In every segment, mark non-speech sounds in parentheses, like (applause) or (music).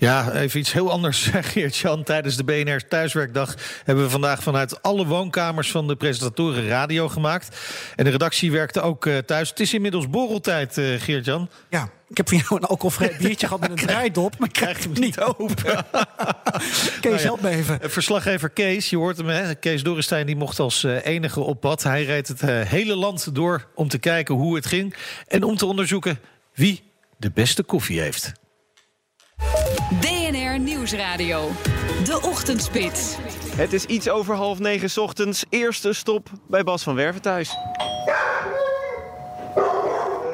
Ja, even iets heel anders, (laughs) Geert-Jan. Tijdens de BNR Thuiswerkdag hebben we vandaag vanuit alle woonkamers van de presentatoren radio gemaakt. En de redactie werkte ook uh, thuis. Het is inmiddels borreltijd, uh, Geert-Jan. Ja, ik heb voor jou een alcoholvrij biertje gehad met een (laughs) draaidop, maar ik krijg hem niet open. (laughs) Kees, nou ja, help me even. Verslaggever Kees, je hoort hem, hè? Kees Dorrestein, die mocht als enige op pad. Hij reed het hele land door om te kijken hoe het ging en om te onderzoeken wie de beste koffie heeft. Nieuwsradio. De Ochtendspits. Het is iets over half negen ochtends. Eerste stop bij Bas van Werven thuis.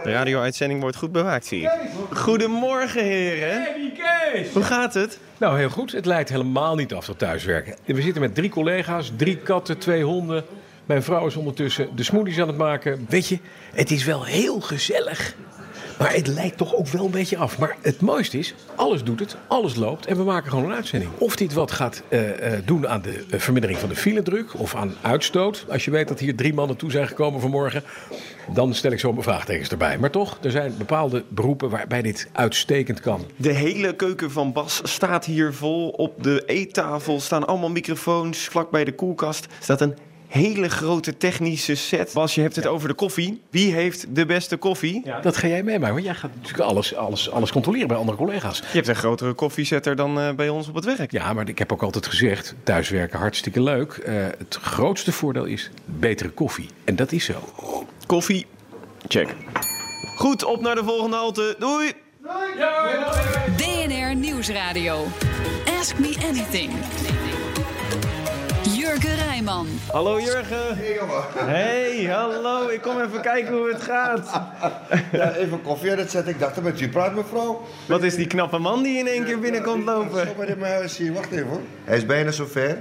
De radio-uitzending wordt goed bewaakt, zie ik. Goedemorgen, heren. Hey, Kees. Hoe gaat het? Nou, heel goed. Het lijkt helemaal niet af tot thuiswerken. We zitten met drie collega's, drie katten, twee honden. Mijn vrouw is ondertussen de smoothies aan het maken. Weet je, het is wel heel gezellig. Maar het lijkt toch ook wel een beetje af. Maar het mooiste is, alles doet het, alles loopt en we maken gewoon een uitzending. Of dit wat gaat uh, uh, doen aan de uh, vermindering van de filedruk of aan uitstoot. Als je weet dat hier drie mannen toe zijn gekomen vanmorgen, dan stel ik zo mijn vraagtekens erbij. Maar toch, er zijn bepaalde beroepen waarbij dit uitstekend kan. De hele keuken van Bas staat hier vol. Op de eettafel staan allemaal microfoons. Vlak bij de koelkast staat een hele grote technische set. Bas, je hebt het ja. over de koffie. Wie heeft de beste koffie? Ja, dat ga jij meemaken, want jij gaat natuurlijk alles, alles, alles controleren bij andere collega's. Je hebt een grotere koffiezetter dan uh, bij ons op het werk. Ja, maar ik heb ook altijd gezegd, thuiswerken hartstikke leuk. Uh, het grootste voordeel is betere koffie. En dat is zo. Koffie, check. Goed, op naar de volgende halte. Doei! Doei! BNR Nieuwsradio. Ask me anything. Jurgen Hallo Jurgen. Hey jongen. Hey, hallo. Ik kom even kijken hoe het gaat. Ja, even koffie aan het zetten. Ik dacht, met u praat mevrouw. Wat is die knappe man die in één keer binnenkomt lopen? Zo bij in mijn huis hier. Wacht even hoor. Hij is bijna zover.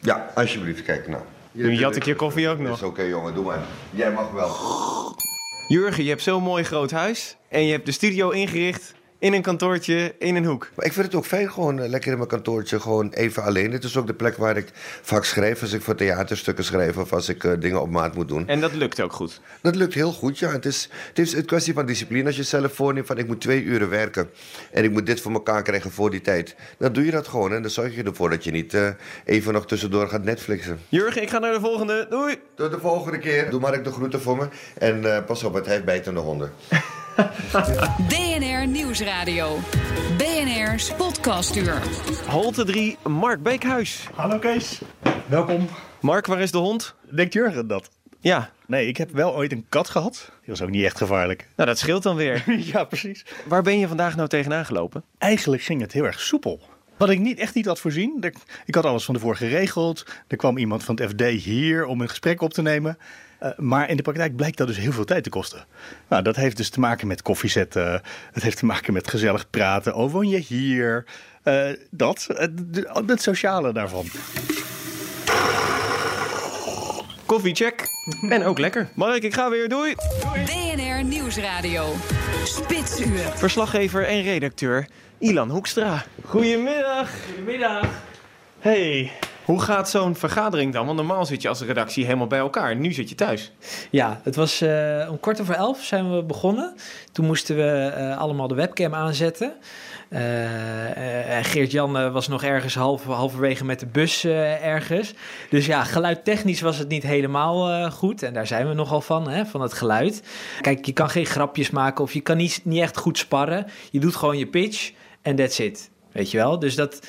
Ja, alsjeblieft. Kijk nou. Nu jat ik je koffie ook nog. Is oké okay, jongen, doe maar. Jij mag wel. Jurgen, je hebt zo'n mooi groot huis. En je hebt de studio ingericht in een kantoortje, in een hoek. Maar ik vind het ook fijn, gewoon uh, lekker in mijn kantoortje, gewoon even alleen. Het is ook de plek waar ik vaak schrijf, als ik voor theaterstukken schrijf of als ik uh, dingen op maat moet doen. En dat lukt ook goed? Dat lukt heel goed, ja. Het is, het is een kwestie van discipline. Als je zelf voorneemt van ik moet twee uren werken en ik moet dit voor elkaar krijgen voor die tijd, dan doe je dat gewoon. En dan zorg je ervoor dat je niet uh, even nog tussendoor gaat Netflixen. Jurgen, ik ga naar de volgende. Doei! Tot de volgende keer. Doe maar ik de groeten voor me. En pas op, het heeft bijtende honden. (laughs) BNR Nieuwsradio. BNR's podcastuur. Holte 3, Mark Beekhuis. Hallo Kees, welkom. Mark, waar is de hond? Denkt Jurgen dat? Ja. Nee, ik heb wel ooit een kat gehad. Die was ook niet echt gevaarlijk. Nou, dat scheelt dan weer. (laughs) ja, precies. Waar ben je vandaag nou tegenaan gelopen? Eigenlijk ging het heel erg soepel. Wat ik niet echt niet had voorzien. Ik had alles van tevoren geregeld. Er kwam iemand van het FD hier om een gesprek op te nemen. Uh, maar in de praktijk blijkt dat dus heel veel tijd te kosten. Nou, dat heeft dus te maken met koffiezetten. Het heeft te maken met gezellig praten. Oh, woon je hier? Uh, dat. Het, het sociale daarvan. Koffiecheck. En ook lekker. Mark, ik ga weer. Doei. BNR Nieuwsradio. Spitsuur. Verslaggever en redacteur Ilan Hoekstra. Goedemiddag. Goedemiddag. Hey. Hoe gaat zo'n vergadering dan? Want normaal zit je als redactie helemaal bij elkaar. Nu zit je thuis. Ja, het was uh, om kwart over elf zijn we begonnen. Toen moesten we uh, allemaal de webcam aanzetten. Uh, Geert-Jan was nog ergens halverwege met de bus ergens. Dus ja, geluidtechnisch was het niet helemaal goed. En daar zijn we nogal van, hè, van het geluid. Kijk, je kan geen grapjes maken of je kan niet, niet echt goed sparren. Je doet gewoon je pitch en that's it. Weet je wel? Dus dat,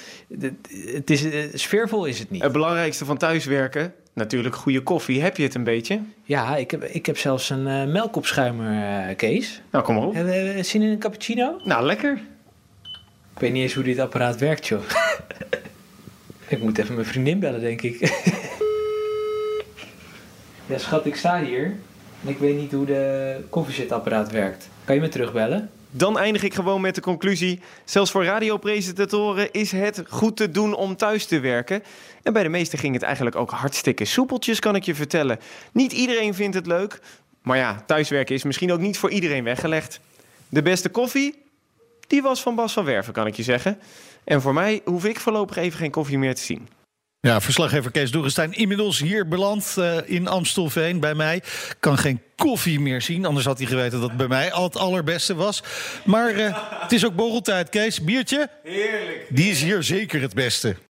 het is, sfeervol is het niet. Het belangrijkste van thuiswerken, natuurlijk goede koffie. Heb je het een beetje? Ja, ik heb, ik heb zelfs een uh, melkopschuimer, uh, Kees. Nou, kom maar op. Hebben we zin in een cappuccino? Nou, lekker. Ik weet niet eens hoe dit apparaat werkt, joh. (laughs) ik moet even mijn vriendin bellen, denk ik. (laughs) ja, schat, ik sta hier. En ik weet niet hoe de koffiezetapparaat werkt. Kan je me terugbellen? Dan eindig ik gewoon met de conclusie: zelfs voor radiopresentatoren is het goed te doen om thuis te werken. En bij de meesten ging het eigenlijk ook hartstikke soepeltjes, kan ik je vertellen. Niet iedereen vindt het leuk, maar ja, thuiswerken is misschien ook niet voor iedereen weggelegd. De beste koffie, die was van Bas van Werven, kan ik je zeggen. En voor mij hoef ik voorlopig even geen koffie meer te zien. Ja, verslaggever Kees Doerenstein inmiddels hier beland uh, in Amstelveen bij mij. Kan geen koffie meer zien, anders had hij geweten dat het bij mij al het allerbeste was. Maar uh, het is ook borreltijd, Kees. Biertje? Heerlijk. Die is hier zeker het beste.